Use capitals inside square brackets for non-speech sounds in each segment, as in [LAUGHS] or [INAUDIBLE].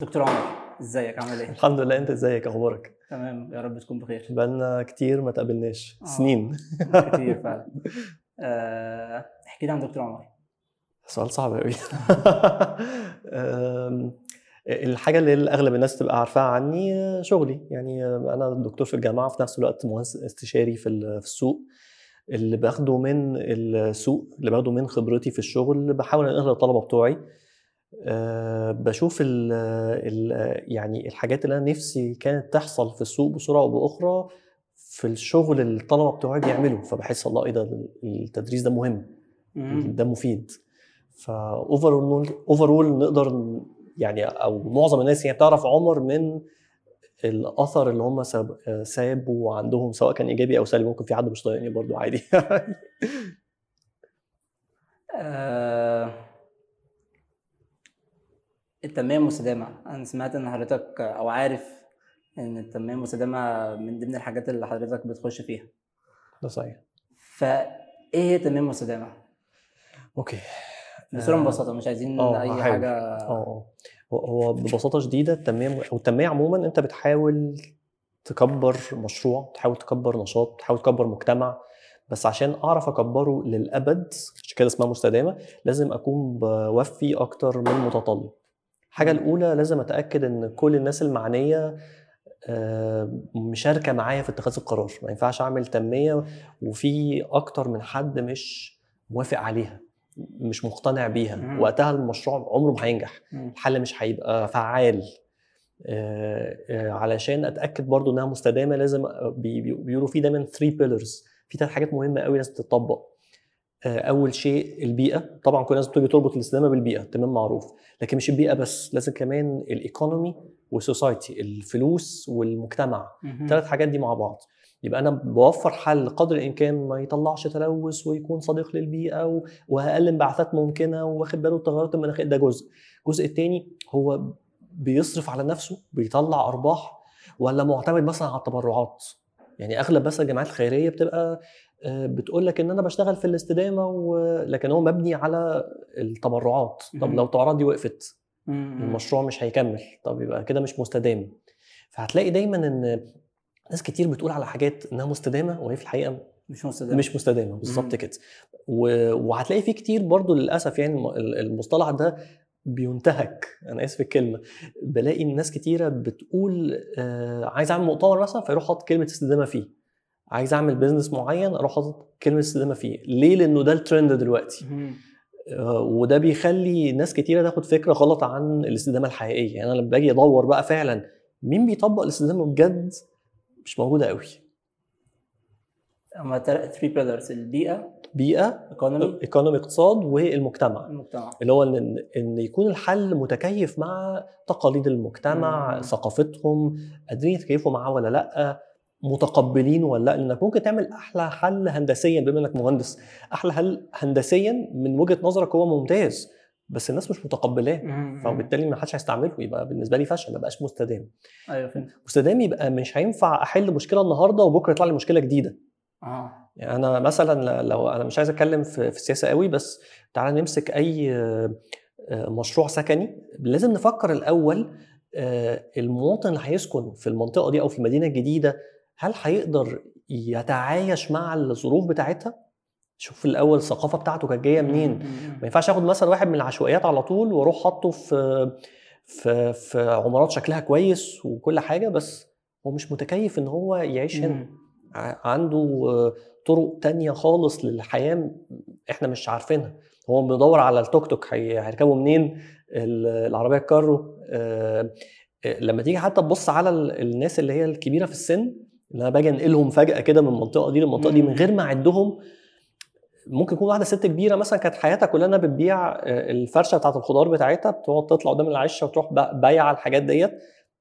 دكتور عمر إزيك؟ عامل إيه؟ الحمد لله أنت إزيك؟ أخبارك؟ تمام يا رب تكون بخير. بقالنا كتير ما تقابلناش آه. سنين. كتير فعلا. آه، احكي لي عن دكتور عمر. سؤال صعب قوي أم، الحاجة اللي أغلب الناس تبقى عارفاها عني شغلي. يعني أنا دكتور في الجامعة في نفس الوقت مهندس استشاري في ال- في السوق. اللي باخده من السوق اللي باخده من خبرتي في الشغل بحاول انقلها للطلبه بتوعي. أه بشوف ال ال يعني الحاجات اللي أنا نفسي كانت تحصل في السوق بصوره أو باخرى في الشغل اللي الطلبة بتوعي بيعملوا فبحس الله إيه ده؟ التدريس ده مهم. ده مفيد. ف over overall نقدر يعني أو معظم الناس يعني بتعرف عمر من الأثر اللي هم ساب- سابوا عندهم سواء كان إيجابي أو سلبي ممكن في حد مش طايقني برضو عادي [LAUGHS] آه، التنمية المستدامة أنا سمعت إن حضرتك أو عارف إن التنمية المستدامة من ضمن الحاجات اللي حضرتك بتخش فيها. ده صحيح. فإيه هي التنمية المستدامة؟ أوكي. بصورة آه، مبسطة مش عايزين آه، أي. حاجة. آه آه. هو- شديدة التنمية أو التنميه عموما أنت بتحاول تكبر مشروع تحاول تكبر نشاط تحاول تكبر مجتمع. بس عشان أعرف أكبره للأبد عشان كده اسمها مستدامة لازم أكون بوفي أكتر من متطلب. الحاجة الأولى لازم أتأكد إن كل الناس المعنية آه، مشاركة معايا في اتخاذ القرار. ما ينفعش أعمل تنمية وفي أكتر من حد مش موافق عليها مش مقتنع بيها. مم. وقتها المشروع عمره ما هينجح. الحل مش هيبقى فعال. آه، آه، علشان أتأكد برضو إنها مستدامة لازم بي- بي- بيقولوا في دايما 3 pillars في ثلاث حاجات مهمة قوي لازم تتطبق. أول شيء البيئة. طبعا كل الناس بتيجي تربط الاستدامه بالبيئة تمام معروف. لكن مش البيئة بس لازم كمان ال economy وال society الفلوس والمجتمع. الثلاث حاجات دي مع بعض. يبقى أنا بوفر حل قدر الإمكان ما يطلعش تلوث ويكون صديق للبيئة واقل انبعاثات ممكنة واخد باله التغيرات المناخية. ده جزء. الجزء الثاني هو بيصرف على نفسه بيطلع أرباح ولا معتمد مثلا على التبرعات. يعني أغلب مثلا الجمعيات الخيرية بتبقى آه، بتقول لك إن أنا بشتغل في الاستدامة و... لكن هو مبني على التبرعات طب. لو التبرعات دي وقفت. المشروع مش هيكمل طب يبقى كده مش مستدام فهتلاقي دايما إن ناس كتير بتقول على حاجات إنها مستدامة وهي في الحقيقة مش مستدامة مش مستدامة بالظبط. كده. وهتلاقي في كتير برضو للأسف يعني الم- المصطلح ده بينتهك. أنا آسف الكلمة. بلاقي الناس كتيرة بتقول آه عايز أعمل مؤتمر مثلا فيروح حاطط كلمة استدامه فيه. عايز أعمل بيزنس معين أروح حاطط كلمة استدامه فيه. ليه؟ لأنه ده الترند دلوقتي. آه، وده بيخلي ناس كتيرة تاخد فكرة غلط عن الاستدامه الحقيقيه يعني أنا لما باجي أدور بقى فعلا مين بيطبق الاستدامه بجد مش موجودة قوي هما 3 بيلرز البيئة بيئة ايكونومي ايكونومي اقتصاد والمجتمع. المجتمع. اللي هو إن إن يكون الحل متكيف مع تقاليد المجتمع مم. ثقافتهم قادرين يتكيفوا معاه ولا لأ متقبلين ولا لأ. لأنك ممكن تعمل أحلى حل هندسيا بما إنك مهندس. أحلى حل هندسيا من وجهة نظرك هو ممتاز بس الناس مش متقبلاه. فبالتالي ما حدش هيستعمله يبقى بالنسبة لي فشل ما بقاش مستدام. أيوه فهمت. مستدام يبقى مش هينفع أحل مشكلة النهارده وبكرة يطلع لي مشكلة جديدة. آه. يعني أنا مثلا لو أنا مش عايز أتكلم في في السياسة قوي بس تعال نمسك أي آه، آه، مشروع سكني. لازم نفكر الأول آه، المواطن اللي هيسكن في المنطقة دي أو في المدينة الجديدة هل هيقدر يتعايش مع الظروف بتاعتها؟ شوف الأول الثقافة بتاعته كانت جاية منين. ما ينفعش آخد مثلا واحد من العشوائيات على طول وأروح حاطه في في في عمارات شكلها كويس وكل حاجة بس هو مش متكيف إن هو يعيش هنا. عنده آه، طرق تانية خالص للحياة إحنا مش عارفينها. هو بيدور على التوك توك هي- هيركبه منين؟ ال- العربية الكارو آه، آه، لما تيجي حتى تبص على ال- الناس اللي هي الكبيرة في السن اللي أنا باجي أنقلهم فجأة كده من المنطقة دي للمنطقة دي من. غير ما أعدهم ممكن يكون واحدة ست كبيرة مثلا كانت حياتها كلها إنها بتبيع الفرشة بتاعت الخضار بتاعتها بتقعد تطلع قدام العشة وتروح با- بايعة الحاجات ديت.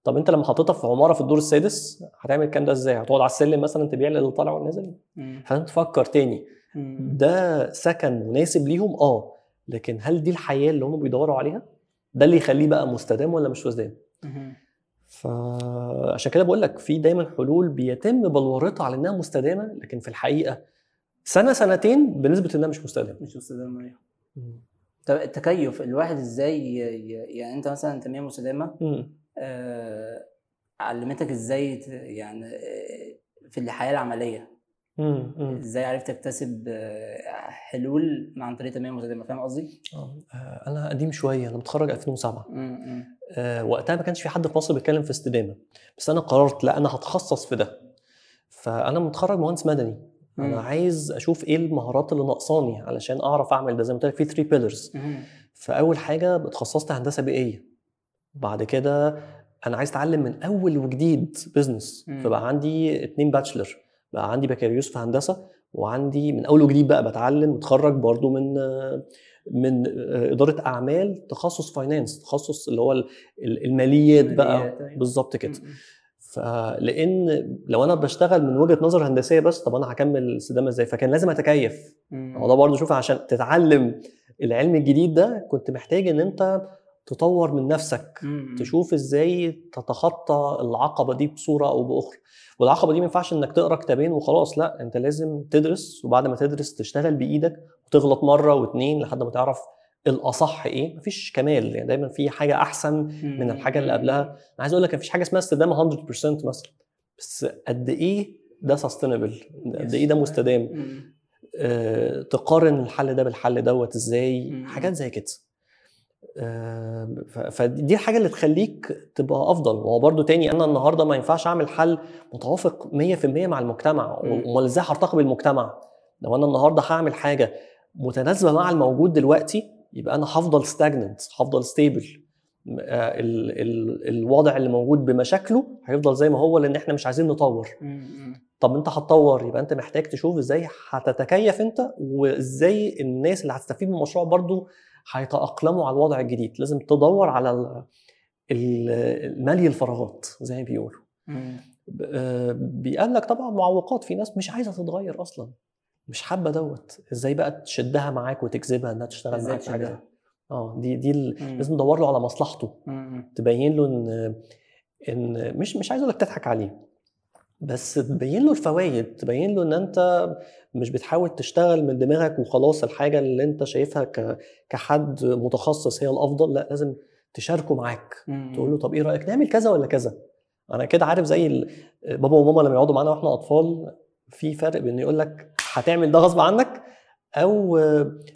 طب انت لما حطيتها في عمارة في الدور السادس هتعمل الكلام ده إزاي؟ هتقعد على السلم مثلا تبيع للي طالع والنازل؟ مم. فانت تفكر تاني. ده سكن مناسب ليهم آه لكن هل دي الحياة اللي هم بيدوروا عليها؟ ده اللي يخليه بقى مستدام ولا مش مستدام؟ فعشان كده بقول لك في دايما حلول بيتم بلورتها على إنها مستدامة لكن في الحقيقة سنة سنتين بنسبة إنها مش مستدامة. مش مستدامة أيوة. طب التكيف الواحد إزاي يعني أنت مثلا تنمية مستدامة علمتك إزاي يعني آه، في الحياة العملية. إزاي عرفت تكتسب آه، حلول عن طريق تنمية مستدامة؟ فاهم قصدي؟ آه، أنا قديم شوية أنا متخرج 2007 م- آه، وقتها ما كانش في حد في مصر بيتكلم في استدامة. بس أنا قررت لا أنا هتخصص في ده. فأنا متخرج مهندس مدني. أنا عايز أشوف إيه المهارات اللي ناقصاني علشان أعرف أعمل ده. زي ما قلت لك في 3 pillars فأول حاجة اتخصصت هندسة بيئية. بعد كده أنا عايز أتعلم من أول وجديد business. فبقى عندي اتنين bachelor بقى عندي بكالوريوس في هندسة وعندي من أول وجديد بقى بتعلم متخرج برضو من من إدارة أعمال تخصص finance تخصص اللي هو ال- الماليات بقى. أيوة. بالظبط كده. فلان لو أنا بشتغل من وجهة نظر هندسية بس طب أنا هكمل الاستدامه إزاي؟ فكان لازم أتكيف. هو ده برضه شوف عشان تتعلم العلم الجديد ده كنت محتاج إن أنت تطور من نفسك م- تشوف إزاي تتخطى العقبة دي بصورة أو بأخرى. والعقبة دي ما ينفعش إنك تقرأ كتابين وخلاص لأ أنت لازم تدرس وبعد ما تدرس تشتغل بإيدك وتغلط مرة واتنين لحد ما تعرف الأصح إيه. مفيش كمال يعني دايما في حاجة أحسن من م- الحاجة اللي قبلها. أنا عايز أقول لك مفيش حاجة اسمها استدامة 100% مثلا. بس قد إيه ده سستينبل قد إيه ده. مستدام؟ آه، تقارن الحل ده بالحل دوت إزاي؟ مم. حاجات زي كده. فدي الحاجة اللي تخليك تبقى أفضل. وهو برضو تاني أنا النهارده ما ينفعش أعمل حل متوافق 100% مع المجتمع مم. امال إزاي هرتقي بالمجتمع. لو أنا النهارده هعمل حاجة متناسبة مع الموجود دلوقتي يبقى أنا هفضل stagnant هفضل stable الوضع اللي موجود بمشاكله هيفضل زي ما هو لأن إحنا مش عايزين نطور. طب أنت هتطور يبقى أنت محتاج تشوف إزاي هتتكيف أنت وإزاي الناس اللي هتستفيد من المشروع برضو هيتأقلموا على الوضع الجديد. لازم تدور على ال- ال- مالي الفراغات زي ما بيقولوا. آه، بيقابلك طبعا معوقات في ناس مش عايزة تتغير أصلا. مش حابة دوت. إزاي بقى تشدها معاك وتجذبها إنها تشتغل معاك حاجة؟ آه دي دي مم. لازم تدور له على مصلحته. م- م- تبين له إن إن مش مش عايز أقول لك تضحك عليه. بس تبين له الفوائد تبين له إن أنت مش بتحاول تشتغل من دماغك وخلاص الحاجة اللي أنت شايفها كحد متخصص هي الأفضل لأ لازم تشاركه معاك. تقول له طب إيه رأيك؟ نعمل كذا ولا كذا؟ أنا كده عارف زي بابا وماما لما يقعدوا معانا وإحنا أطفال في فرق بين يقول لك هتعمل ده غصب عنك أو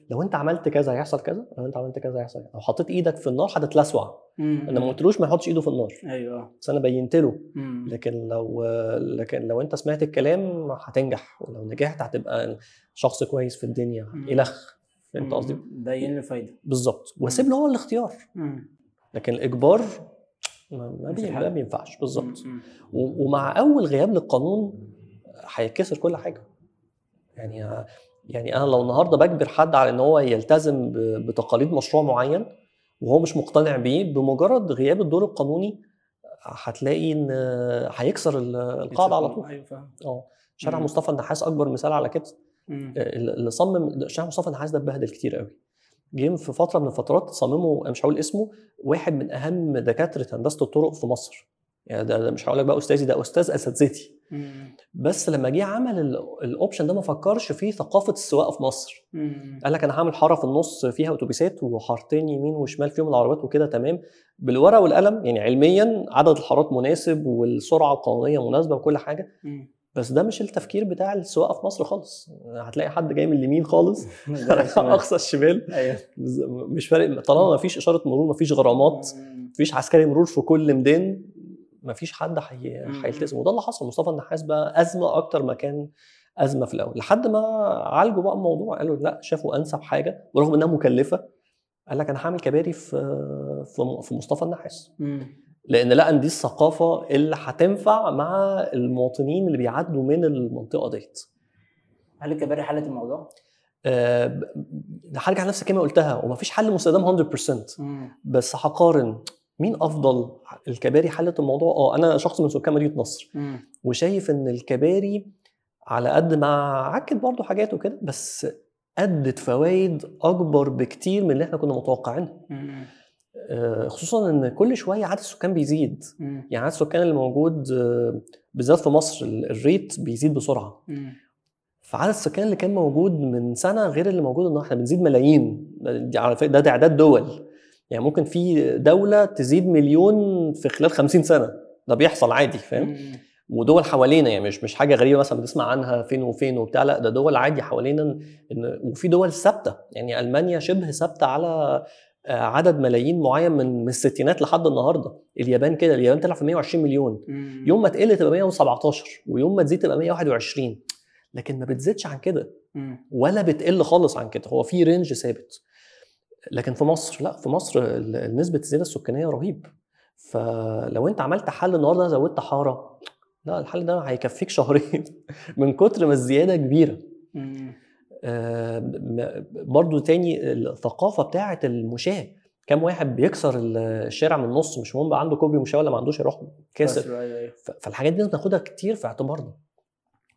لو أنت عملت كذا هيحصل كذا لو أنت عملت كذا هيحصل كذا. لو حطيت إيدك في النار هتتلسوع أنا ما قلتلوش ما يحطش إيده في النار. أيوه. بس أنا بينت له. لكن لو لكن لو أنت سمعت الكلام هتنجح ولو نجحت هتبقى شخص كويس في الدنيا. إلخ. فهمت قصدي؟ باين له فايدة. بالظبط. واسيب له هو الاختيار. لكن الإجبار ما ما بينفعش. بالظبط. ومع أول غياب للقانون هيتكسر كل حاجة. يعني يعني أنا لو النهارده بجبر حد على إن هو يلتزم بتقاليد مشروع معين وهو مش مقتنع بيه بمجرد غياب الدور القانوني هتلاقي إن هيكسر ال- القاعدة على طول. أيوه آه. شارع مم. مصطفى النحاس أكبر مثال على كده. م- اللي صمم شارع مصطفى النحاس ده اتبهدل كتير قوي. جه في فترة من الفترات صممه مش هقول اسمه واحد من أهم دكاترة هندسة الطرق في مصر. يعني ده, ده مش هقول لك بقى أستاذي ده أستاذ أساتذتي. بس لما جه عمل ال- الاوبشن ده ما فكرش في ثقافة السواقة في مصر. قال لك أنا هعمل حارة في النص فيها أتوبيسات وحارتين يمين وشمال فيهم العربيات وكده تمام. بالورقة والقلم يعني علميا عدد الحارات مناسب والسرعة القانونية مناسبة وكل حاجة. بس ده مش التفكير بتاع السواقة في مصر خالص. هتلاقي حد جاي من اليمين خالص. [LAUGHS] أقصى الشمال. بز- مش فارق طالما ما فيش إشارة مرور ما فيش غرامات ما فيش عسكري مرور في كل ميدان ما فيش حد هي- مم. هيلتزم. وده اللي حصل. مصطفى النحاس بقى أزمة أكتر ما كان أزمة في الأول. لحد ما عالجوا بقى الموضوع. قالوا لأ شافوا أنسب حاجة. ورغم إنها مكلفة. قال لك أنا هعمل كباري في في مصطفى النحاس. م- لأن لقى ان دي الثقافة اللي هتنفع مع المواطنين اللي بيعدوا من المنطقة ديت. هل الكباري حلت الموضوع؟ أه هرجع لنفس الكلمة قلتها. ومفيش حل مستدام 100% م- بس هقارن. مين أفضل الكباري حلت الموضوع؟ آه أنا شخص من سكان مدينة نصر. م- وشايف إن الكباري على قد ما عكت برضو حاجات وكده بس أدت فوائد أكبر بكتير من اللي إحنا كنا متوقعينها. آه، خصوصا إن كل شوية عدد السكان بيزيد. م- يعني عدد السكان اللي موجود آه، بالذات في مصر ال- الريت بيزيد بسرعة. م- فعدد السكان اللي كان موجود من سنة غير اللي موجود النهارده إحنا بنزيد ملايين. فكره ده تعداد دول. يعني ممكن في دولة تزيد مليون في خلال 50 سنة. ده بيحصل عادي فاهم. ودول حوالينا يعني مش مش حاجة غريبة مثلا بتسمع عنها فين وفين وبتاع لا ده دول عادي حوالينا إن وفي دول ثابتة. يعني ألمانيا شبه ثابتة على آه، عدد ملايين معين من من الستينات لحد النهارده. اليابان كده اليابان طلع في 120 مليون. مم. يوم ما تقل تبقى 117 ويوم ما تزيد تبقى 121 لكن ما بتزيدش عن كده. ولا بتقل خالص عن كده. هو في range ثابت. لكن في مصر لا في مصر نسبة الزيادة السكانية رهيب. فلو انت عملت حل النهارده زودت حارة لا الحل ده هيكفيك [LAUGHS] شهرين من كتر ما الزيادة كبيرة. آه، برضو تاني الثقافة بتاعة المشاة. كم واحد بيكسر الشارع من النص مش مهم بقى عنده كوبري مشاة ولا ما عندوش يروح كاسر أيوة، أيوة. فالحاجات دي لازم تاخدها كتير في اعتبارنا.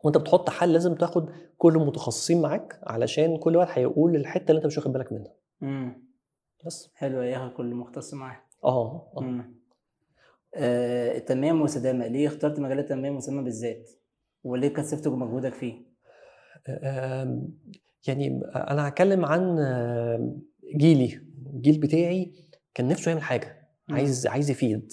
وانت بتحط حل لازم تاخد كل المتخصصين معاك علشان كل واحد هيقول الحتة اللي انت مش واخد بالك منها. بس حلو ياخد كل مختص معاه آه آه. آه، التنمية المستدامة ليه اخترت مجال التنمية المستدامة بالذات؟ وليه كثفت مجهودك فيه؟ يعني أنا هتكلم عن جيلي الجيل بتاعي كان نفسه يعمل حاجة. عايز عايز يفيد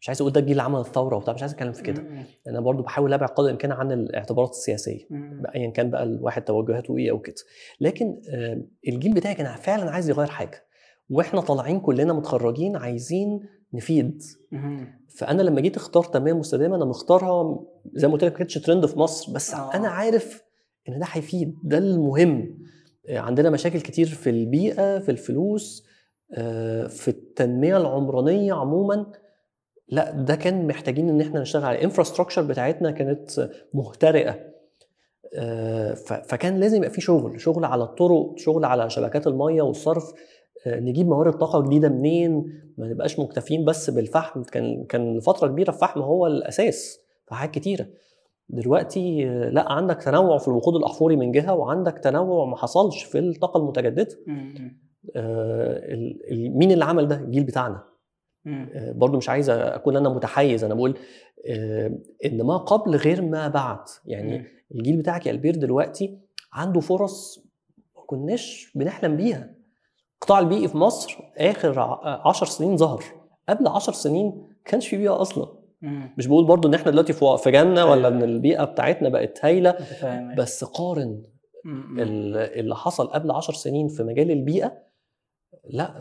مش عايز أقول ده الجيل اللي عمل الثورة وبتاع مش عايز أتكلم في كده. أنا برضو بحاول أبعد قدر الإمكان عن الاعتبارات السياسية. ايا كان بقى الواحد توجهاته إيه أو كده لكن الجيل بتاعي كان فعلا عايز يغير حاجة وإحنا طالعين كلنا متخرجين عايزين نفيد. فأنا لما جيت اختار تنمية مستدامة أنا مختارها زي ما قلت لك ما كانتش ترند في مصر بس آه. أنا عارف إن ده هيفيد ده المهم آه، عندنا مشاكل كتير في البيئة في الفلوس في التنمية العمرانية عموما لا ده كان محتاجين إن إحنا نشتغل على الانفراستراكشر بتاعتنا كانت مهترئة. آه، فكان لازم يبقى في شغل شغل على الطرق شغل على شبكات المية والصرف. آه، نجيب موارد طاقة جديدة منين؟ ما نبقاش مكتفين بس بالفحم. كان كان لفترة كبيرة الفحم هو الأساس في حاجات كتيرة. دلوقتي آه، لا عندك تنوع في الوقود الأحفوري من جهة وعندك تنوع ما حصلش في الطاقة المتجددة. آه، مين اللي عمل ده الجيل بتاعنا. آه، برضو مش عايز أكون أنا متحيز أنا بقول آه، إن ما قبل غير ما بعد يعني. الجيل بتاعك يا ألبير دلوقتي عنده فرص ما كناش بنحلم بيها القطاع البيئي في مصر آخر ع- عشر سنين ظهر قبل عشر سنين ما كانش في بيئة أصلا. مش بقول برضو إن إحنا دلوقتي في جنة ولا أيوة. إن البيئة بتاعتنا بقت هايلة. بس قارن اللي حصل قبل عشر سنين في مجال البيئة لا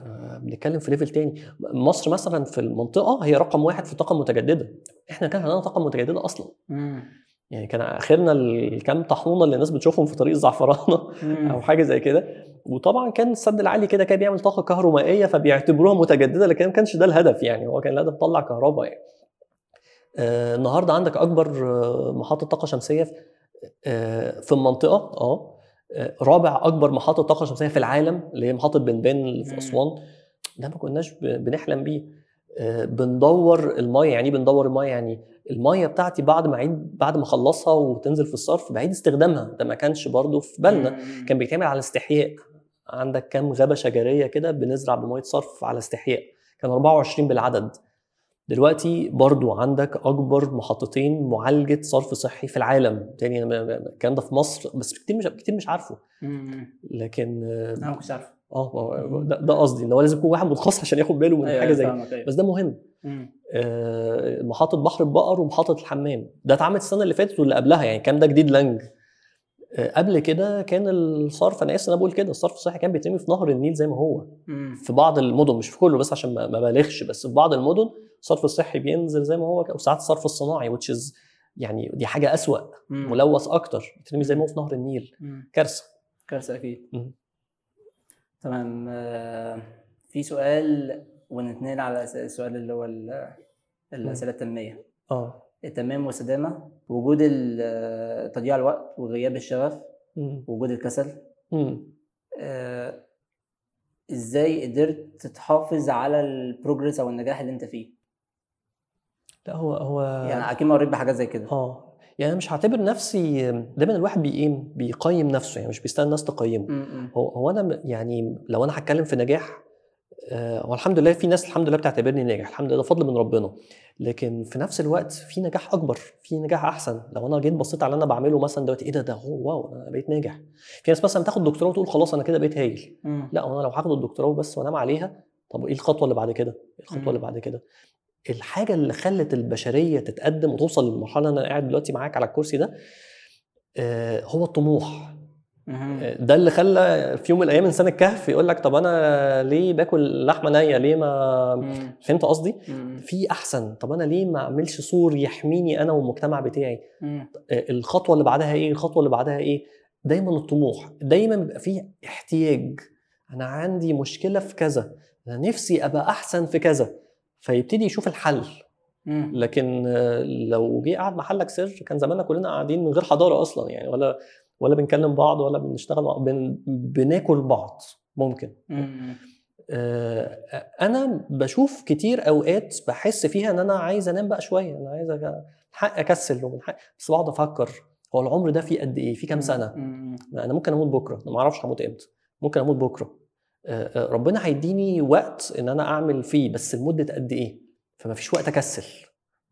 بنتكلم في ليفل تاني. مصر مثلا في المنطقة هي رقم واحد في الطاقه المتجدده إحنا كان عندنا طاقة متجددة أصلا. مم. يعني كان آخرنا الكام طاحونه اللي الناس بتشوفهم في طريق الزعفرانة. أو حاجة زي كده. وطبعا كان السد العالي كده كان بيعمل طاقة كهرومائية فبيعتبروها متجددة لكن ما كانش ده الهدف يعني. هو كان الهدف طلع كهرباء يعني. آه النهارده عندك أكبر آه، محطة طاقة شمسية في- آه في المنطقة. آه. رابع أكبر محطة طاقة شمسية في العالم اللي هي محطة بنبان اللي في. أسوان. ده ما كناش بنحلم بيه. آه، بندور المية. يعني إيه بندور المية؟ يعني المية بتاعتي بعد ما اعيد بعد ما أخلصها وتنزل في الصرف بعيد استخدامها. ده ما كانش برضو في بالنا. كان بيتعمل على استحياء. عندك كام غابة شجرية كده بنزرع بمية صرف على استحياء. كان 24 بالعدد. دلوقتي برضو عندك أكبر محطتين معالجة صرف صحي في العالم تاني الكلام ده في مصر بس كتير مش كتير مش عارفه. لكن آه أنا ما كنتش عارف آه، ده, قصدي إن هو لازم يكون واحد متخصص عشان ياخد باله من حاجة زي كده. فاهمك أيوة. بس ده مهم. آه، محطة بحر البقر ومحطة الحمام ده اتعملت السنة اللي فاتت واللي قبلها يعني كان ده جديد لانج قبل كده كان الصرف أنا آسف أنا بقول كده الصرف الصحي كان بيترمي في نهر النيل زي ما هو مم. في بعض المدن مش في كله بس عشان ما بالغش بس في بعض المدن الصرف الصحي بينزل زي ما هو وساعات الصرف الصناعي which is يعني دي حاجة أسوأ مم. ملوث أكتر بيترمي زي ما هو في نهر النيل مم. كارثة كارثة أكيد مم. تمام آه، في سؤال ونتنقل على الس- السؤال اللي هو ال- الأسئلة التنمية آه التنمية المستدامة وجود ال- تضييع الوقت وغياب الشغف. وجود الكسل. آه، إزاي قدرت تحافظ على البروجرس أو النجاح اللي أنت فيه لا هو هو يعني أكيد مريت بحاجات زي كده آه يعني أنا مش هعتبر نفسي دايما الواحد بيقيم بيقيم نفسه يعني مش بيستنى الناس تقيمه. هو هو أنا يعني لو أنا هتكلم في نجاح آه، هو الحمد لله في ناس الحمد لله بتعتبرني ناجح الحمد لله ده فضل من ربنا لكن في نفس الوقت في نجاح أكبر في نجاح أحسن لو أنا جيت بصيت على اللي أنا بعمله مثلا دلوقتي إيه ده ده هو واو أنا بقيت ناجح في ناس مثلا تاخد دكتوراه وتقول خلاص أنا كده بقيت هايل. لا أنا لو هاخد الدكتوراه بس وأنام عليها طب إيه الخطوة اللي بعد كده؟ إيه الخطوة مم. اللي بعد كده؟ الحاجة اللي خلت البشرية تتقدم وتوصل للمرحلة اللي أنا قاعد دلوقتي معاك على الكرسي ده آه، هو الطموح ده اللي خلى في يوم من الأيام إنسان الكهف يقول لك طب أنا ليه باكل لحمة نية؟ ليه ما. فهمت قصدي. في أحسن. طب أنا ليه ما أعملش سور يحميني أنا والمجتمع بتاعي. آه، الخطوة اللي بعدها إيه؟ الخطوة اللي بعدها إيه؟ دايما الطموح. دايما بيبقى فيه احتياج. أنا عندي مشكلة في كذا. أنا نفسي أبقى أحسن في كذا. فيبتدي يشوف الحل. لكن آه، لو جه قعد محلك سر كان زماننا كلنا قاعدين من غير حضارة أصلا يعني ولا ولا بنكلم بعض ولا بنشتغل بن بناكل بعض ممكن مم. آه، أنا بشوف كتير أوقات بحس فيها إن أنا عايز أنام بقى شوية أنا عايز حق أكسل ومن حق بس بقعد أفكر هو العمر ده فيه قد إيه؟ فيه كام سنة؟ مم. أنا ممكن أموت بكرة أنا ما أعرفش هموت إمتى ممكن أموت بكرة آه، آه، ربنا هيديني وقت إن أنا أعمل فيه بس لمدة قد إيه؟ فما فيش وقت أكسل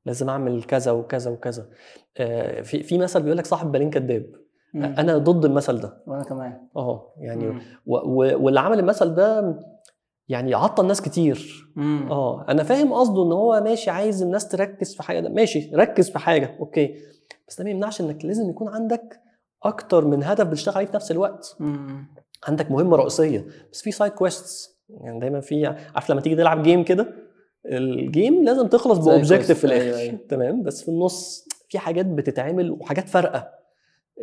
لازم أعمل كذا وكذا وكذا آه، في في مثل بيقول لك صاحب بالين كذاب مم. أنا ضد المثل ده. وأنا كمان. آه يعني واللي عمل المثل ده يعني عطل ناس كتير. مم. أه أنا فاهم قصده إن هو ماشي عايز الناس تركز في حاجة ده ماشي ركز في حاجة okay. بس ده ما يمنعش إنك لازم يكون عندك أكتر من هدف بتشتغل عليه في نفس الوقت. مم. عندك مهمة رئيسية. بس في side quests يعني دايما في عارف لما تيجي تلعب game كده ال game لازم تخلص ب objective في الآخر. أيوة، أيوة. تمام؟ بس في النص في حاجات بتتعمل وحاجات فارقة.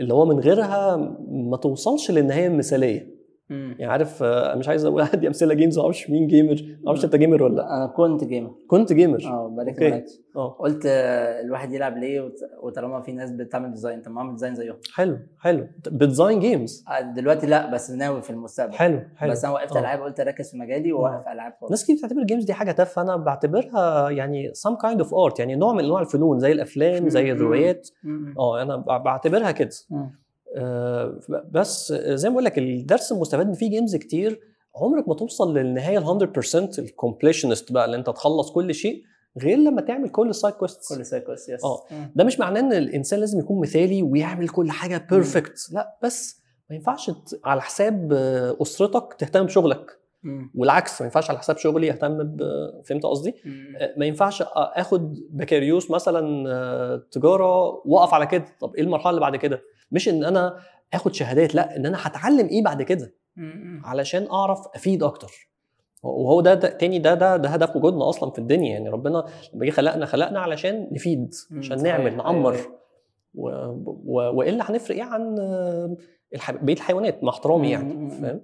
اللي هو من غيرها ما توصلش للنهاية المثالية. يعني عارف آه، مش عايز أقول [LAUGHS] ادي أمثلة games ما أعرفش مين gamer ما أعرفش أنت gamer ولا لا. أنا كنت gamer كنت gamer آه بقالي okay. كتير آه. قلت آه، الواحد يلعب ليه؟ وطالما في ناس بتعمل design طب ما أعمل design زيهم. حلو حلو. بت design games آه، دلوقتي لا بس ناوي في المستقبل. حلو حلو. بس أنا وقفت آه. ألعاب قلت أركز في مجالي ووقف ألعاب خالص. ناس كتير بتعتبر ال games دي حاجة تافهة. أنا بعتبرها يعني some kind of art يعني نوع من أنواع الفنون زي الأفلام زي. الروايات. آه أنا بعتبرها كده. آه، بس زي ما بقول لك الدرس المستفاد ان في games كتير عمرك ما توصل للنهاية ال 100% ال completionist بقى اللي انت تخلص كل شيء غير لما تعمل كل ال side quests كل side quests آه. مم. ده مش معناه إن الإنسان لازم يكون مثالي ويعمل كل حاجة perfect لا بس ما ينفعش على حساب أسرتك تهتم بشغلك. والعكس ما ينفعش على حساب شغلي اهتم ب فهمت قصدي؟ آه، ما ينفعش آخد بكالوريوس مثلا آه، تجارة وأقف على كده طب إيه المرحلة اللي بعد كده؟ مش إن أنا آخد شهادات لأ إن أنا هتعلم إيه بعد كده. علشان أعرف أفيد أكتر وهو ده, ده تاني ده ده ده هدف وجودنا أصلا في الدنيا يعني ربنا لما جه خلقنا خلقنا علشان نفيد عشان. نعمل نعمر. و... و... وإلا هنفرق إيه عن آه،. بقية الحيوانات مع احترامي يعني فاهم.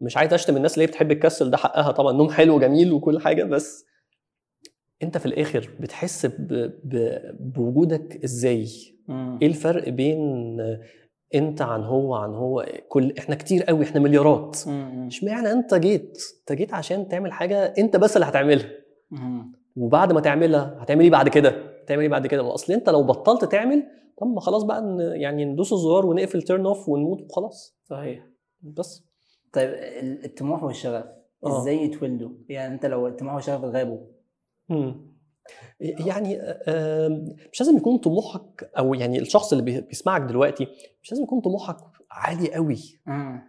مش عايز اشتم الناس اللي بتحب الكسل ده حقها طبعا نوم حلو وجميل وكل حاجة بس انت في الآخر بتحس ب... ب... بوجودك إزاي؟ مم. إيه الفرق بين أنت عن هو عن هو؟ كل إحنا كتير قوي إحنا مليارات. إشمعنى أنت جيت؟ أنت جيت عشان تعمل حاجة أنت بس اللي هتعملها. مم. وبعد ما تعملها هتعمل إيه بعد كده؟ هتعمل إيه بعد كده؟ أصل أنت لو بطلت تعمل طب ما خلاص بقى يعني ندوس الزرار ونقفل turn off ونموت وخلاص. صحيح. بس. طيب ال- الطموح والشغف آه. إزاي يتولدوا؟ يعني أنت لو الطموح والشغف غابوا مم. يعني آم، مش لازم يكون طموحك أو يعني الشخص اللي بي- بيسمعك دلوقتي مش لازم يكون طموحك عالي قوي مم.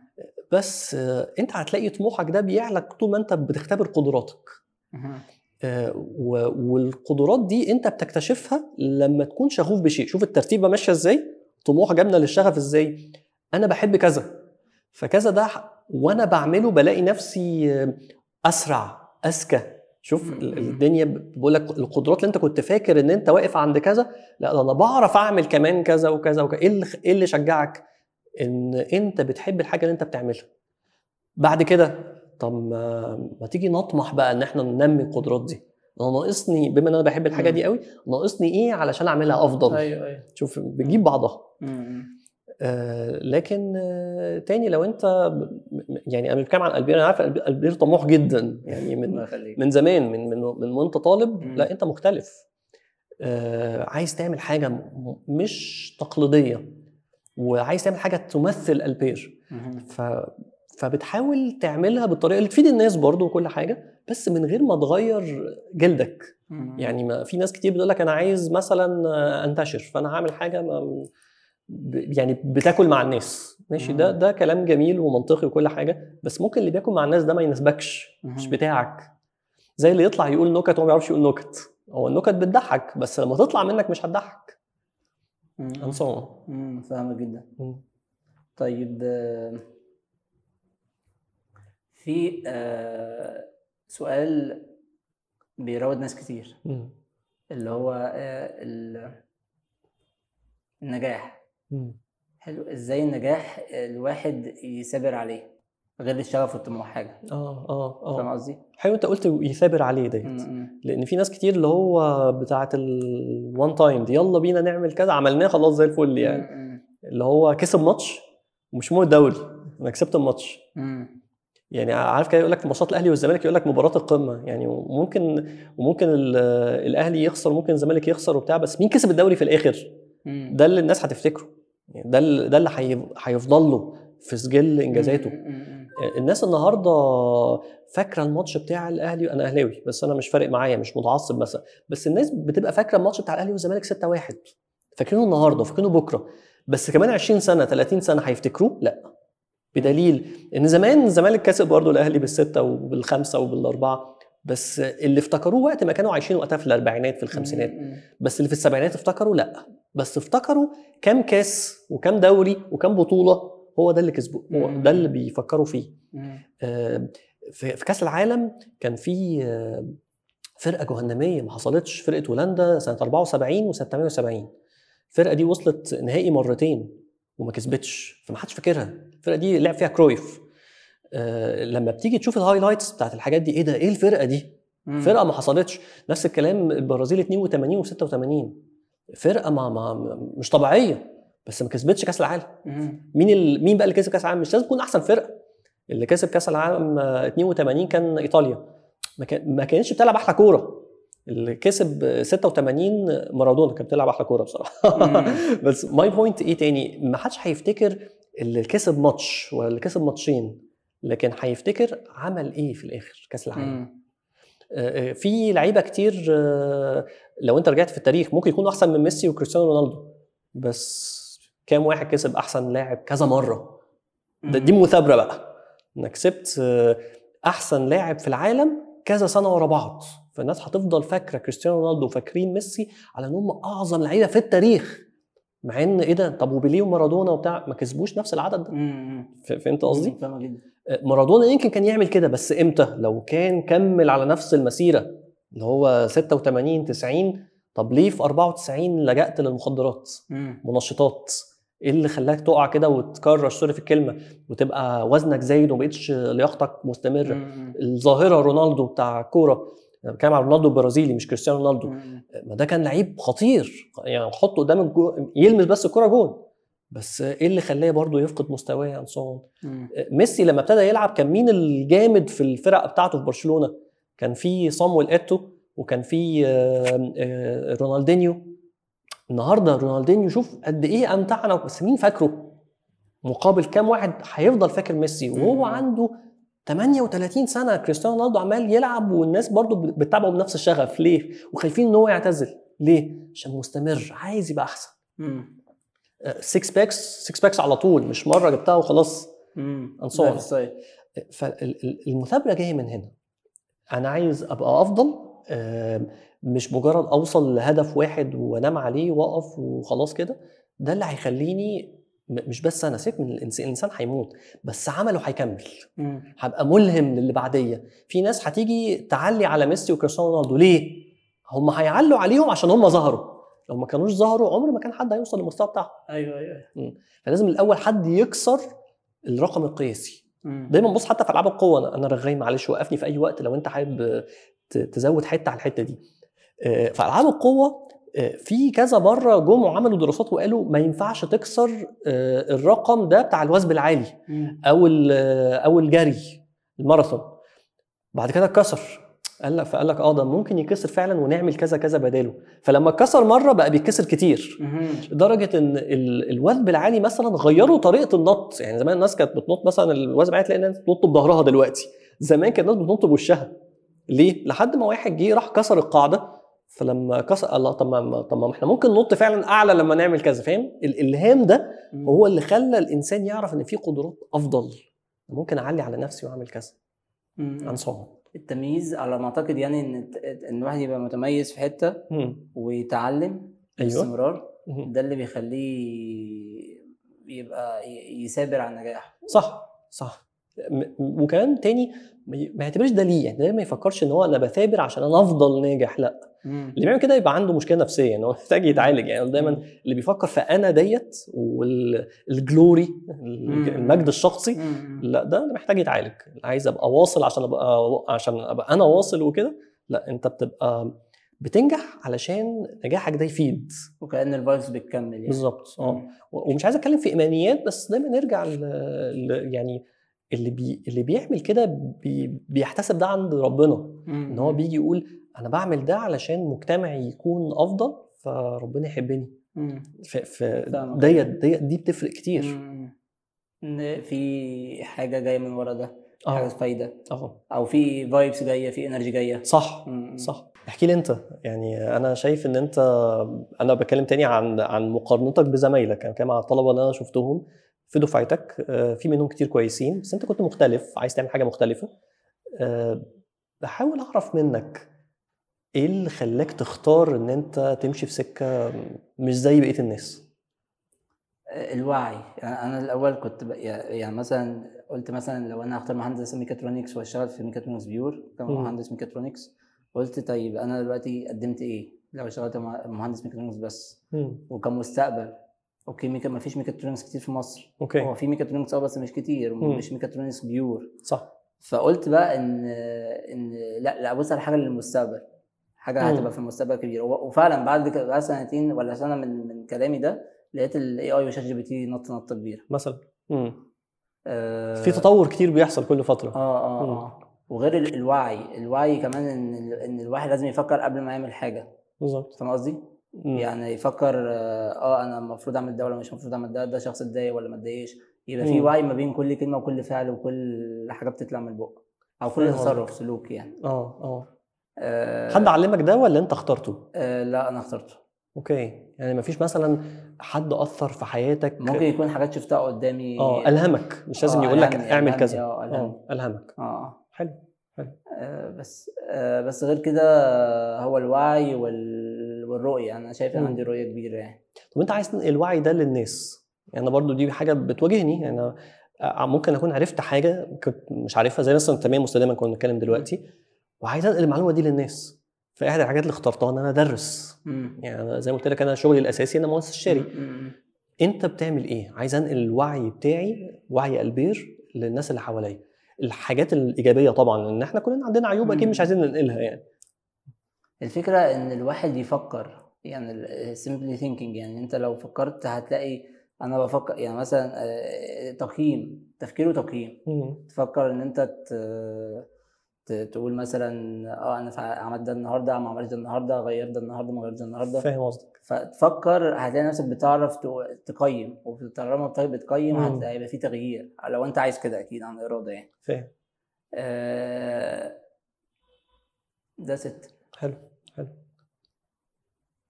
بس آه، أنت هتلاقي طموحك ده بيعلى طول ما أنت بتختبر قدراتك مم. آه، والقدرات دي أنت بتكتشفها لما تكون شغوف بشيء شوف الترتيبة ماشية إزاي طموح جابنا للشغف إزاي أنا بحب كذا فكذا ده وأنا بعمله بلاقي نفسي آه، أسرع أذكى. شوف. الدنيا بقول لك القدرات اللي انت كنت فاكر ان انت واقف عند كذا لا ده أنا بعرف أعمل كمان كذا وكذا وكذا. إيه اللي اللي شجعك؟ إن أنت بتحب الحاجة اللي انت بتعملها. بعد كده طب ما, تيجي نطمح بقى إن إحنا ننمي القدرات دي. أنا ناقصني بما إن أنا بحب الحاجة. دي قوي ناقصني إيه علشان أعملها أفضل؟ أيوه أيوه. شوف بتجيب بعضها. مم. آه لكن آه تاني لو انت يعني أنا بتكلم عن البير أنا عارف البير طموح جدا يعني من من زمان من من من وانت طالب. لا انت مختلف آه عايز تعمل حاجة مش تقليدية وعايز تعمل حاجة تمثل ألبير. ف فبتحاول تعملها بالطريقة اللي تفيد الناس برضو وكل حاجة بس من غير ما تغير جلدك. يعني ما في ناس كتير بتقول لك أنا عايز مثلا أنتشر فأنا هعمل حاجة ما يعني بتاكل مع الناس ماشي ده. ده كلام جميل ومنطقي وكل حاجة بس ممكن اللي بياكل مع الناس ده ما يناسبكش مش. بتاعك زي اللي يطلع يقول نكت وما بيعرفش يقول نكت هو النكت بتضحك بس لما تطلع منك مش هتضحك. مم. فاهمة جدا مم. طيب في آه، سؤال بيراود ناس كتير مم. اللي هو آه، ال- النجاح مم. حلو إزاي النجاح الواحد يثابر عليه غير الشغف والطموح حاجة آه آه فاهم آه قصدي؟ حلو أنت قلت يثابر عليه ديت. لأن في ناس كتير اللي هو بتاعة الوان تايم دي يلا بينا نعمل كذا عملناه خلاص زي الفل يعني مم. اللي هو كسب ماتش ومش مهم الدوري أنا كسبت الماتش. يعني عارف كده يقول لك ماتشات الأهلي والزمالك يقول لك مباراة القمة يعني وممكن وممكن ال- الأهلي يخسر ممكن الزمالك يخسر وبتاع بس مين كسب الدوري في الآخر. ده اللي الناس هتفتكره ده اللي ده اللي هي- هيفضل له في سجل إنجازاته. مم. الناس النهارده فاكرة الماتش بتاع الأهلي أنا أهلاوي بس أنا مش فارق معايا مش متعصب مثلا. بس الناس بتبقى فاكرة الماتش بتاع الأهلي والزمالك 6-1 فاكرينه النهارده وفاكرينه بكرة. بس كمان 20 سنة 30 سنة هيفتكروه؟ لا. بدليل إن زمان الزمالك كسب برضه الأهلي بالستة وبالخمسة وبالأربعة. بس اللي افتكروه وقت ما كانوا عايشين وقتها في الأربعينات في الخمسينات. بس اللي في السبعينات افتكروا لا. بس افتكروا كام كاس وكام دوري وكام بطولة هو ده اللي كسبوه هو. ده اللي بيفكروا فيه. آه، في في كأس العالم كان في آه، فرقة جهنمية ما حصلتش فرقة هولندا سنة 74 وسنة 78 الفرقة دي وصلت نهائي مرتين وما كسبتش فما حدش فاكرها. الفرقة دي لعب فيها كرويف. آه، لما بتيجي تشوف ال highlights بتاعت الحاجات دي إيه ده؟ إيه الفرقة دي؟ مم. فرقة ما حصلتش. نفس الكلام البرازيل 82 و86 فرقة ما, ما مش طبيعية بس ما كسبتش كأس العالم. مين ال... مين بقى اللي كسب كأس العالم؟ مش لازم تكون أحسن فرقة. اللي كسب كأس العالم آه، 82 كان إيطاليا. ما, كان... ما كانتش بتلعب أحلى كورة. اللي كسب آه، 86 مارادونا كان بتلعب أحلى كورة بصراحة. [LAUGHS] بس my point إيه تاني؟ ما حدش هيفتكر اللي كسب ماتش ولا اللي كسب ماتشين لكن هيفتكر عمل إيه في الآخر كأس العالم. في لعيبة كتير آه، لو انت رجعت في التاريخ ممكن يكونوا أحسن من ميسي وكريستيانو رونالدو بس كام واحد كسب أحسن لاعب كذا مرة؟ ده دي مثابرة بقى إنك كسبت آه، أحسن لاعب في العالم كذا سنة ورا بعض. فالناس هتفضل فاكرة كريستيانو رونالدو وفاكرين ميسي على إن هم أعظم لعيبة في التاريخ. مع إن إيه ده؟ طب وبيليه ومارادونا وبتاع ما كسبوش نفس العدد ده؟ فهمت قصدي؟ جدا. مارادونا يمكن كان يعمل كده بس إمتى؟ لو كان كمل على نفس المسيرة اللي هو 86 90 طب ليه في 94 لجأت للمخدرات. منشطات؟ إيه اللي خلاك تقع كده وتكرر sorry في الكلمة وتبقى وزنك زايد وما بقتش لياقتك مستمرة. الظاهرة رونالدو بتاع الكوره أنا بتكلم على رونالدو البرازيلي مش كريستيانو رونالدو. ما ده كان لعيب خطير يعني حطه قدام الجو... يلمس بس الكوره جون بس إيه اللي خلاه برضه يفقد مستواه so on مم. ميسي لما ابتدى يلعب كان مين الجامد في الفرق بتاعته في برشلونة؟ كان في صامويل إيتو وكان في آه، رونالدينيو النهارده رونالدينيو شوف قد إيه أمتعنا بس مين فاكره؟ مقابل كام واحد هيفضل فاكر ميسي وهو. عنده 38 سنة كريستيانو رونالدو عمال يلعب والناس برضه بتتابعه بنفس الشغف ليه؟ وخايفين إن هو يعتزل ليه؟ عشان مستمر عايز يبقى أحسن مم. 6 packs 6 packs على طول مش مرة جبتها وخلاص style. فالمثابره جاية من هنا أنا عايز أبقى أفضل آم، مش مجرد أوصل لهدف واحد وانام عليه وأقف وخلاص كده ده اللي هيخليني مش بس أنا سيبك من الانسان الإنسان هيموت بس عمله هيكمل. مم. هبقى ملهم للي بعديه في ناس هتيجي تعلي على ميسي وكريستيانو رونالدو. ليه؟ هم هيعلوا عليهم عشان هم ظهروا. لو ما كانوش ظهروا عمر ما كان حد هيوصل للمستوى بتاعهم. أيوه أيوه. فلازم الأول حد يكسر الرقم القياسي. مم. دايما بص حتى في ألعاب القوة أنا أنا رغاي معلش وقفني في أي وقت لو أنت حابب تزود حتة على الحتة دي. آه، في ألعاب القوة في كذا مرة جم وعملوا دراسات وقالوا ما ينفعش تكسر آه، الرقم ده بتاع الوثب العالي. أو ال- أو الجري الماراثون. بعد كده اتكسر. قال لك فقال لك آه ده ممكن يكسر فعلا ونعمل كذا كذا بداله. فلما اتكسر مرة بقى بيتكسر كتير. لدرجة إن ال- الوثب العالي مثلا غيروا طريقة النط. يعني زمان الناس كانت بتنط مثلا الوثب العالي تلاقي الناس بتنط بظهرها دلوقتي. زمان كانت الناس بتنط بوشها. ليه؟ لحد ما واحد جه راح كسر القاعدة. فلما كسر الله طب ما طب ما إحنا ممكن ننط فعلا أعلى لما نعمل كذا فاهم؟ الالهام ده مم. هو اللي خلى الإنسان يعرف إن في قدرات أفضل. ممكن أعلي على نفسي وأعمل كذا مم. عن صعب. التمييز على ما أعتقد يعني إن إن الواحد يبقى متميز في حتة ويتعلم أيوه. باستمرار مم. ده اللي بيخليه يبقى ي- يثابر على النجاح. صح صح. وكمان تاني ما يعتبرش ده ليه يعني ده ما يفكرش إن هو أنا بثابر عشان أنا أفضل ناجح لأ. اللي بيعمل كده يبقى عنده مشكلة نفسية إن هو [LAUGHS] محتاج يتعالج يعني دايما اللي بيفكر في أنا ديت والجلوري مم. المجد الشخصي مم. لأ ده محتاج يتعالج. عايز أبقى واصل عشان أبقى عشان أبقى أنا واصل وكده لأ أنت بتبقى بتنجح علشان نجاحك ده يفيد. وكأن ال vibes بتكمل يعني. بالظبط آه. مم. ومش عايز أتكلم في إيمانيات بس دايما نرجع ل... ل... يعني اللي بي... اللي بيعمل كده بي... بيحتسب ده عند ربنا. إن هو بيجي يقول أنا بعمل ده علشان مجتمعي يكون أفضل فربنا يحبني. ف... ديت ديت دي بتفرق كتير. إن في حاجة جاية من ورا ده حاجة آه فايدة. آه. أو في vibes جاية في energy جاية. صح. مم. صح. احكي لي أنت. يعني أنا شايف إن أنت أنا بتكلم تاني عن عن مقارنتك بزمايلك. يعني كان مع الطلبه اللي أنا شفتهم في دفعتك آه، في منهم كتير كويسين بس انت كنت مختلف عايز تعمل حاجة مختلفة آه، بحاول أعرف منك إيه اللي خلاك تختار إن أنت تمشي في سكة مش زي بقية الناس الوعي يعني أنا الأول كنت. يعني مثلا قلت مثلا لو أنا هختار مهندس ميكاترونكس وأشتغل في mechatronics pure مم. كمهندس ميكاترونكس قلت طيب أنا دلوقتي قدمت إيه لو اشتغلت مهندس ميكاترونكس بس. وكمستقبل okay mecha ما فيش ميكاترونكس كتير في مصر. هو okay في ميكاترونكس آه بس مش كتير. مش mechatronics pure صح. فقلت بقى إن إن لا لا أبص على حاجة للمستقبل. حاجة مم. هتبقى في المستقبل كبيرة. وفعلا بعد بعد سنتين ولا سنة من من كلامي ده لقيت ال AI و ChatGPT نط نطه كبيره مثلا. مم. آه. في تطور كتير بيحصل كل فترة. آه آه مم. آه. وغير ال- الوعي. الوعي كمان إن إن الواحد لازم يفكر قبل ما يعمل حاجة. بالظبط. فاهم قصدي؟ مم. يعني يفكر آه آه، أنا المفروض أعمل ده ولا مش المفروض أعمل ده ده شخص اتضايق ولا ما اتضايقش؟ يبقى في. وعي ما بين كل كلمة وكل فعل وكل حاجة بتطلع من البق أو كل تصرف. سلوك يعني. آه آه. آه حد علمك ده ولا أنت اخترته؟ آه لا أنا اخترته. أوكي. يعني مفيش مثلا حد أثر في حياتك؟ ممكن يكون حاجات شفتها قدامي. آه ألهمك. مش لازم آه، يقول لك اعمل كذا. آه. آه ألهمك. آه حلو آه، بس آه، بس غير كده هو الوعي وال... والرؤية أنا شايف مم. عندي رؤية كبيرة يعني. طب أنت عايز تنقل الوعي ده للناس؟ يعني أنا برضو دي حاجة بتواجهني. يعني أنا ممكن أكون عرفت حاجة كنت مش عارفها زي مثلا التنميه المستدامه كنا بنتكلم دلوقتي. وعايز أنقل المعلومة دي للناس. فاحد الحاجات اللي اخترتها إن أنا أدرس. يعني زي ما قلت لك أنا شغلي الأساسي أنا مهندس استشاري. أنت بتعمل إيه؟ عايز أنقل الوعي بتاعي وعي البير للناس اللي حواليا. الحاجات الإيجابية طبعا لأن إحنا كلنا عندنا عيوب أكيد مش عايزين ننقلها يعني. الفكرة إن الواحد يفكر يعني simply thinking يعني أنت لو فكرت هتلاقي أنا بفكر يعني مثلا آه، تقييم تفكير وتقييم. تفكر إن أنت ت... تقول مثلا آه أنا عملت ده النهارده ما عملتش ده النهارده غيرت ده النهارده ما غيرتش ده النهارده. فاهم قصدك. فتفكر هتلاقي نفسك بتعرف تقيم. وطالما بت- بتقيم هيبقى في تغيير لو أنت عايز كده أكيد عن إرادة يعني. فاهم. آه، ده ست حلو.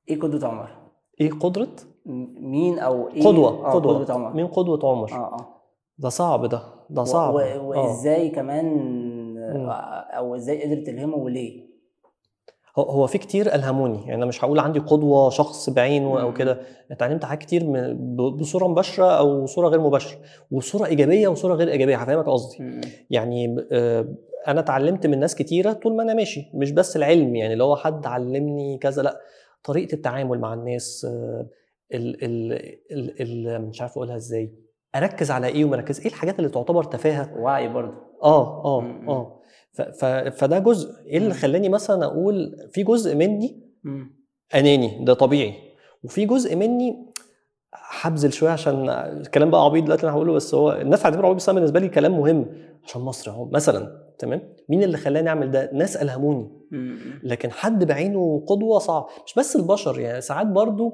إيه قدوة عمر؟ إيه قدرة؟ مين أو إيه؟ قدوة آه، قدوة. قدوة عمر. مين قدوة عمر؟ آه آه. ده صعب ده ده و- صعب. و- آه. وإزاي كمان. آه، أو إزاي قدرت تلهمه وليه؟ هو- في كتير ألهموني يعني أنا مش هقول عندي قدوة شخص بعينه أو. كده. اتعلمت حاجات كتير بصورة مباشرة أو صورة غير مباشرة وصورة إيجابية وصورة غير إيجابية هفهمك قصدي. يعني آه، أنا اتعلمت من ناس كتيرة طول ما أنا ماشي مش بس العلم يعني اللي هو حد علمني كذا لأ. طريقة التعامل مع الناس آه، ال ال ال ال مش عارف أقولها إزاي أركز على إيه وما اركز إيه الحاجات اللي تعتبر تفاهة وعي برضه آه آه م- م. آه فده جزء إيه اللي مم. خلاني مثلا أقول في جزء مني أناني ده طبيعي وفي جزء مني هبذل شوية عشان الكلام بقى عبيط دلوقتي أنا هقوله بس هو الناس هتعتبره عبيط بس أنا بالنسبة لي كلام مهم عشان مصر أهو مثلا تمام؟ مين اللي خلاني أعمل ده؟ ناس ألهموني. لكن حد بعينه قدوة صعب مش بس البشر يعني ساعات برضو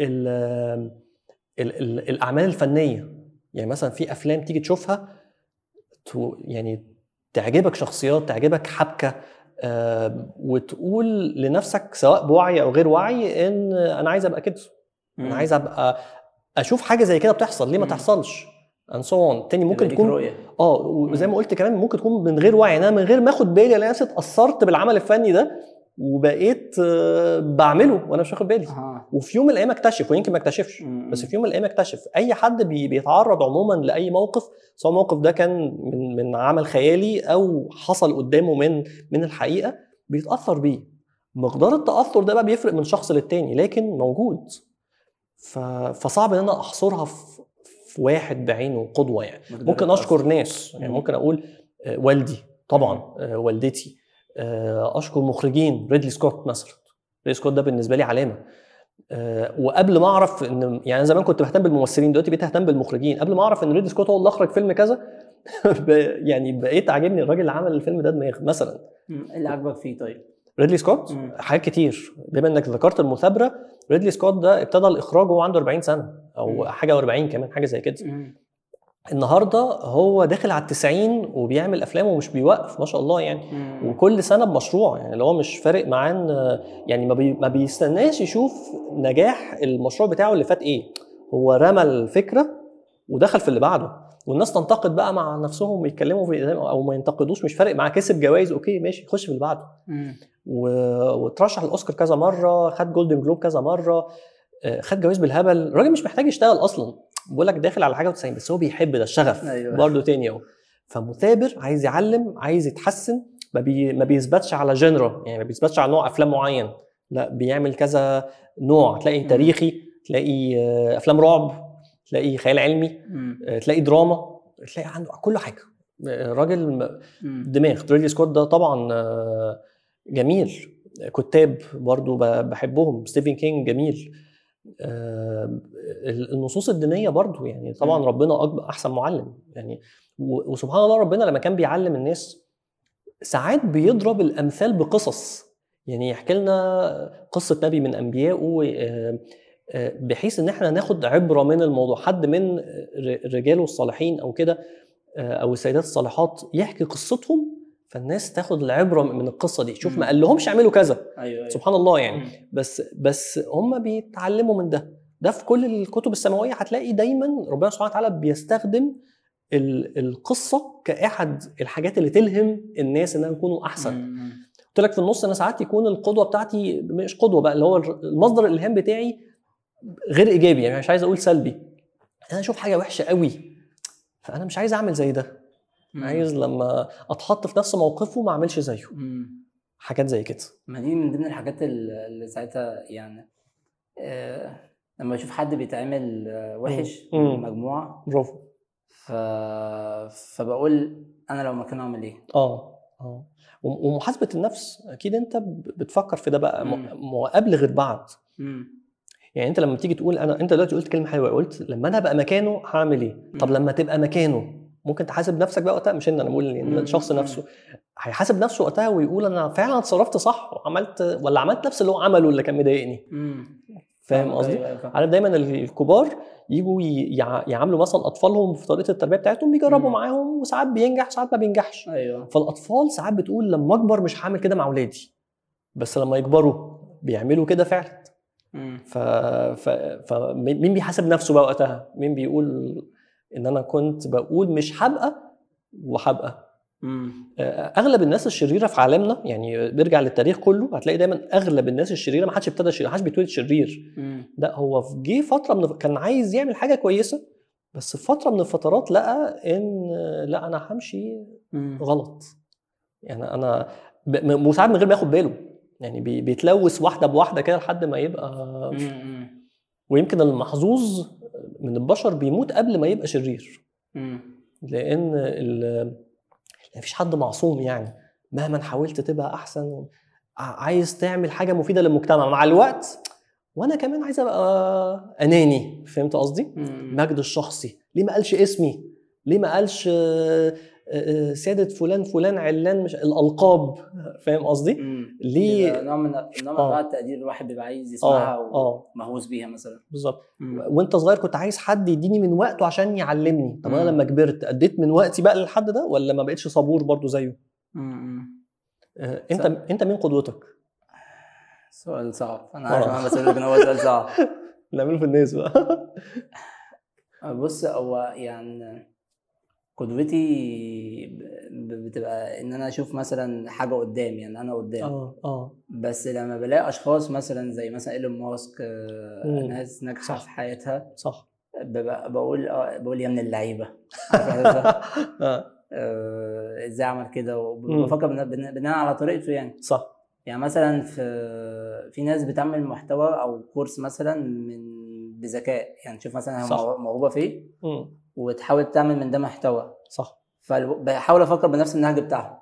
ال ال ال الأعمال الفنية يعني مثلا في أفلام تيجي تشوفها يعني تعجبك شخصيات تعجبك حبكة آه، وتقول لنفسك سواء بوعي أو غير وعي إن أنا عايز أبقى كده أنا عايز أبقى أشوف حاجة زي كده بتحصل ليه ما. تحصلش and so on تاني ممكن تكون رؤية. آه وزي ما قلت كمان ممكن تكون من غير وعي أنا من غير ما آخد بالي أنا اتأثرت بالعمل الفني ده وبقيت آه، بعمله وأنا مش واخد بالي أها. وفي يوم من الأيام اكتشف ويمكن ما أكتشفش. بس في يوم من الأيام أكتشف أي حد بي بيتعرض عموما لأي موقف سواء الموقف ده كان من من عمل خيالي أو حصل قدامه من من الحقيقة بيتأثر بيه مقدار التأثر ده بقى بيفرق من شخص للتاني لكن موجود. فصعب إن أنا أحصرها في, واحد بعينه قدوة يعني ممكن. أشكر ناس يعني مم. ممكن أقول آه، والدي طبعا آه، والدتي آه، أشكر مخرجين ريدلي سكوت مثلا ريدلي سكوت ده بالنسبة لي علامة وقبل ما أعرف إن يعني زمان كنت بهتم بالممثلين دلوقتي بقيت أهتم بالمخرجين قبل ما أعرف إن ريدلي سكوت هو اللي أخرج فيلم كذا [LAUGHS] يعني بقيت عاجبني الراجل اللي عمل الفيلم ده دماغ مثلا اللي عجبك فيه طيب؟ ريدلي سكوت. حاجات كتير بما إنك ذكرت المثابرة ريدلي سكوت ده ابتدى الإخراج وهو عنده 40 سنة أو مم. حاجة و40 كمان حاجة زي كده. النهارده هو داخل على التسعين وبيعمل أفلام ومش بيوقف ما شاء الله يعني مم. وكل سنة بمشروع يعني اللي هو مش فارق معاه يعني ما, بي ما بيستناش يشوف نجاح المشروع بتاعه اللي فات إيه هو رمى الفكرة ودخل في اللي بعده والناس تنتقد بقى مع نفسهم ويتكلموا في أو ما ينتقدوش مش فارق معاه كسب جوائز okay ماشي خش في اللي بعده. و- وترشح الاوسكار كذا مرة خد Golden Globe كذا مرة آه، خد جوائز بالهبل. الراجل مش محتاج يشتغل أصلا. بقول لك داخل على حاجة و90 بس هو بيحب ده الشغف. أيوة. برضه تاني أهو. فمثابر عايز يعلم عايز يتحسن ما, بي ما بيثبتش على genre يعني ما بيثبتش على نوع أفلام معين. لا بيعمل كذا نوع. تلاقي. تاريخي تلاقي آه، أفلام رعب. تلاقي خيال علمي مم. آه، تلاقي دراما تلاقي عنده كل حاجة. آه، راجل. دماغ. ريدلي سكوت ده طبعا آه، جميل. كتاب برضو بحبهم. ستيفن كينج جميل. النصوص الدينية برضو يعني طبعا. ربنا اكبر أحسن معلم يعني. وسبحان الله ربنا لما كان بيعلم الناس ساعات بيضرب الأمثال بقصص. يعني يحكي لنا قصة نبي من انبيائه بحيث إن إحنا ناخد عبرة من الموضوع حد من رجاله الصالحين أو كده آه، أو السيدات الصالحات يحكي قصتهم فالناس تاخد العبرة من القصة دي شوف. ما قال لهمش اعملوا كذا أيوه أيوه سبحان الله يعني مم. بس بس هم بيتعلموا من ده ده في كل الكتب السماوية هتلاقي دايما ربنا سبحانه وتعالى بيستخدم ال- القصة كأحد الحاجات اللي تلهم الناس انهم يكونوا أحسن مم. قلت لك في النص أنا ساعات يكون القدوة بتاعتي مش قدوة بقى اللي هو المصدر الإلهام بتاعي غير إيجابي يعني مش عايز أقول سلبي أنا أشوف حاجة وحشة قوي فأنا مش عايز أعمل زي ده مم. عايز لما أتحط في نفس موقفه ما أعملش زيه مم. حاجات زي كده ما دي من ضمن الحاجات ال- اللي ساعتها يعني آه لما أشوف حد بيتعامل آه، وحش مم. من المجموعه برافو ف... فبقول أنا لو مكانه أعمل إيه؟ آه آه وم- ومحاسبة النفس أكيد أنت بتفكر في ده بقى مم. ما قبل غير بعد مم. يعني انت لما تيجي تقول أنا انت دلوقتي قلت كلمة حلوة قلت لما أنا ابقى مكانه هعمل إيه طب. لما تبقى مكانه ممكن تحاسب نفسك بقى وقتها مش ان أنا بقول مم. الشخص. نفسه هيحاسب نفسه وقتها ويقول أنا فعلا اتصرفت صح وعملت ولا عملت نفس اللي هو عمله اللي كان مضايقني. فاهم قصدي؟ أيوة، أيوة،. عارف دايما الكبار يجوا يعاملوا مثلا أطفالهم في طريقة التربية بتاعتهم بيجربوا. معاهم وساعات بينجح ساعات ما بينجحش أيوه فالأطفال ساعات بتقول لما أكبر مش هعمل كده مع اولادي بس لما يكبروا بيعملوا كده فعلا. ف... ف... فمين بيحاسب نفسه بقى وقتها مين بيقول إن أنا كنت بقول مش هبقى وهبقى مم. آه، أغلب الناس الشريرة في عالمنا يعني بيرجع للتاريخ كله هتلاقي دايما أغلب الناس الشريرة ما حدش ابتدى شرير ما حدش بيتولد شرير. لا هو في جه فترة من كان عايز يعمل حاجة كويسة بس في فترة من الفترات لقى إن لا أنا همشي. غلط يعني أنا وساعات من غير ما ياخد باله يعني بي- بيتلوث واحدة بواحدة كده لحد ما يبقى. ويمكن المحظوظ من البشر بيموت قبل ما يبقى شرير. لأن ال... مفيش حد معصوم يعني. مهما حاولت تبقى أحسن عايز تعمل حاجة مفيدة للمجتمع. مع الوقت وأنا كمان عايز أبقى أناني. فهمت قصدي. مجد الشخصي. ليه ما قالش اسمي؟ ليه ما قالش سياده فلان فلان علان مش الألقاب فاهم قصدي. ليه نوع من نوع من آه. أنواع التقدير الواحد بيبقى عايز يسمعها آه آه ومهووس بيها مثلا بالظبط. وأنت صغير كنت عايز حد يديني من وقته عشان يعلمني طب أنا. لما كبرت أديت من وقتي بقى للحد ده ولا ما بقتش صبور برضو زيه مم. آه، أنت صح. أنت مين قدوتك سؤال صعب أنا عارف آه. أنا بسألك إن هو سؤال صعب [LAUGHS] نعمله في الناس بقى [LAUGHS] بص هو يعني قدوتي بتبقى إن أنا أشوف مثلا حاجة قدام يعني أنا قدام آه آه بس لما بلاقي أشخاص مثلا زي مثلا إيلون ماسك آه،. ناس ناجحة. في حياتها صح ببقى بقول آه بقول يا من اللعيبة؟ [LAUGHS] آه، آه، إزاي عمل كده. وبفكر بنا- بنا- بناء على طريقته يعني صح يعني مثلا في في ناس بتعمل محتوى أو كورس مثلا من بذكاء. يعني تشوف مثلا هي موهوبه في إيه. وتحاول تعمل من ده محتوى. صح. فبحاول أفكر بنفس النهج بتاعهم.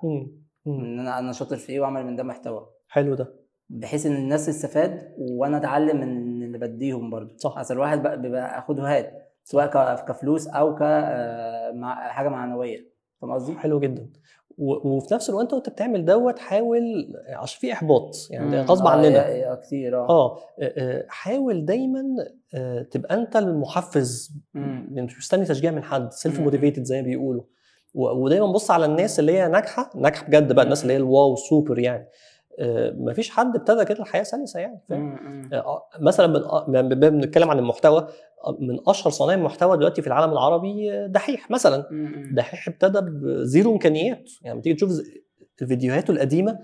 إن أنا أنا شاطر في إيه وأعمل من ده محتوى. حلو ده. بحيث إن الناس تستفاد وأنا أتعلم من اللي بديهم برضو صح. أصل الواحد بقى بيبقى اخد وهات سواء كفلوس أو ك آه، حاجة معنوية. فاهم قصدي؟ حلو جدا. وفي نفس الوقت وانت بتعمل دوت حاول عشان في إحباط يعني. غصب آه، عننا يا- يا كتير آه آه آه، حاول دايما آه، تبقى انت المحفز مم. مش مستني تشجيع من حد self. motivated زي ما بيقولوا ودايما بص على الناس اللي هي ناجحة ناجحة بجد بقى الناس اللي هي ال wow super يعني آه، مفيش حد ابتدى كده الحياة سلسة يعني فاهم. مم. آه، مثلا من من- بنتكلم عن المحتوى آه، من أشهر صانعي المحتوى دلوقتي في العالم العربي آه، دحيح مثلا. دحيح ابتدى ب zero إمكانيات يعني لما تيجي تشوف فيديوهاته القديمة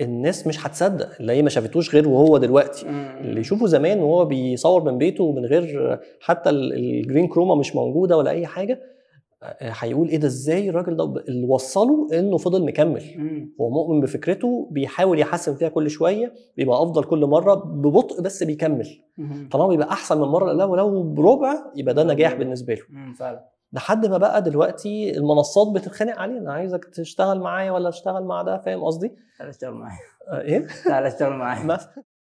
الناس مش هتصدق اللي هي ما شافتوش غير وهو دلوقتي. اللي يشوفه زمان وهو بيصور من بيته من غير حتى ال- ال green chroma مش موجودة ولا أي حاجة آه، هيقول إيه ده إزاي الراجل ده اللي وصله إنه فضل مكمل. هو مؤمن بفكرته بيحاول يحسن فيها كل شوية بيبقى أفضل كل مرة ببطء بس بيكمل. طالما بيبقى أحسن من المره لا ولو بربع يبقى ده نجاح بالنسبة له. فعلا لحد ما بقى دلوقتي المنصات بتتخانق علينا عايزك تشتغل معايا ولا تشتغل مع ده فاهم قصدي؟ تعالى اشتغل معايا إيه؟ تعالى اشتغل معايا